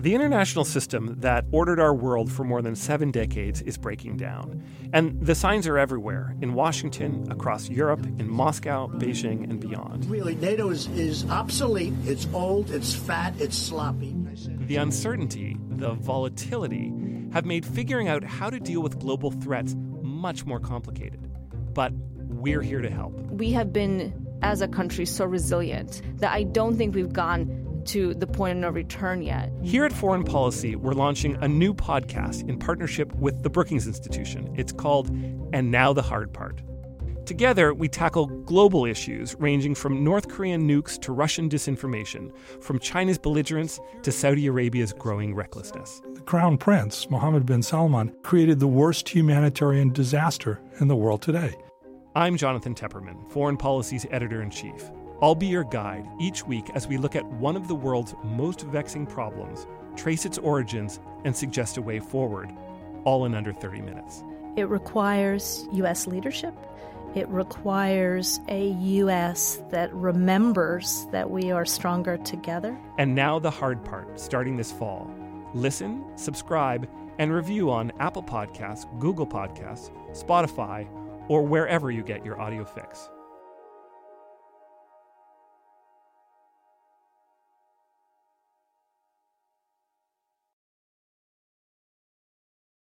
The international system that ordered our world for more than seven decades is breaking down. And the signs are everywhere in Washington, across Europe, in Moscow, Beijing, and beyond. Really, NATO is, is obsolete, it's old, it's fat, it's sloppy. The uncertainty, the volatility, have made figuring out how to deal with global threats much more complicated. But we're here to help. We have been, as a country, so resilient that I don't think we've gone to the point of no return yet. Here at Foreign Policy, we're launching a new podcast in partnership with the Brookings Institution. It's called And Now the Hard Part. Together, we tackle global issues ranging from North Korean nukes to Russian disinformation, from China's belligerence to Saudi Arabia's growing recklessness. The Crown Prince, Mohammed bin Salman, created the worst humanitarian disaster in the world today. I'm Jonathan Tepperman, Foreign Policy's editor in chief. I'll be your guide each week as we look at one of the world's most vexing problems, trace its origins, and suggest a way forward, all in under 30 minutes. It requires U.S. leadership. It requires a U.S. that remembers that we are stronger together. And now the hard part, starting this fall. Listen, subscribe, and review on Apple Podcasts, Google Podcasts, Spotify, or wherever you get your audio fix.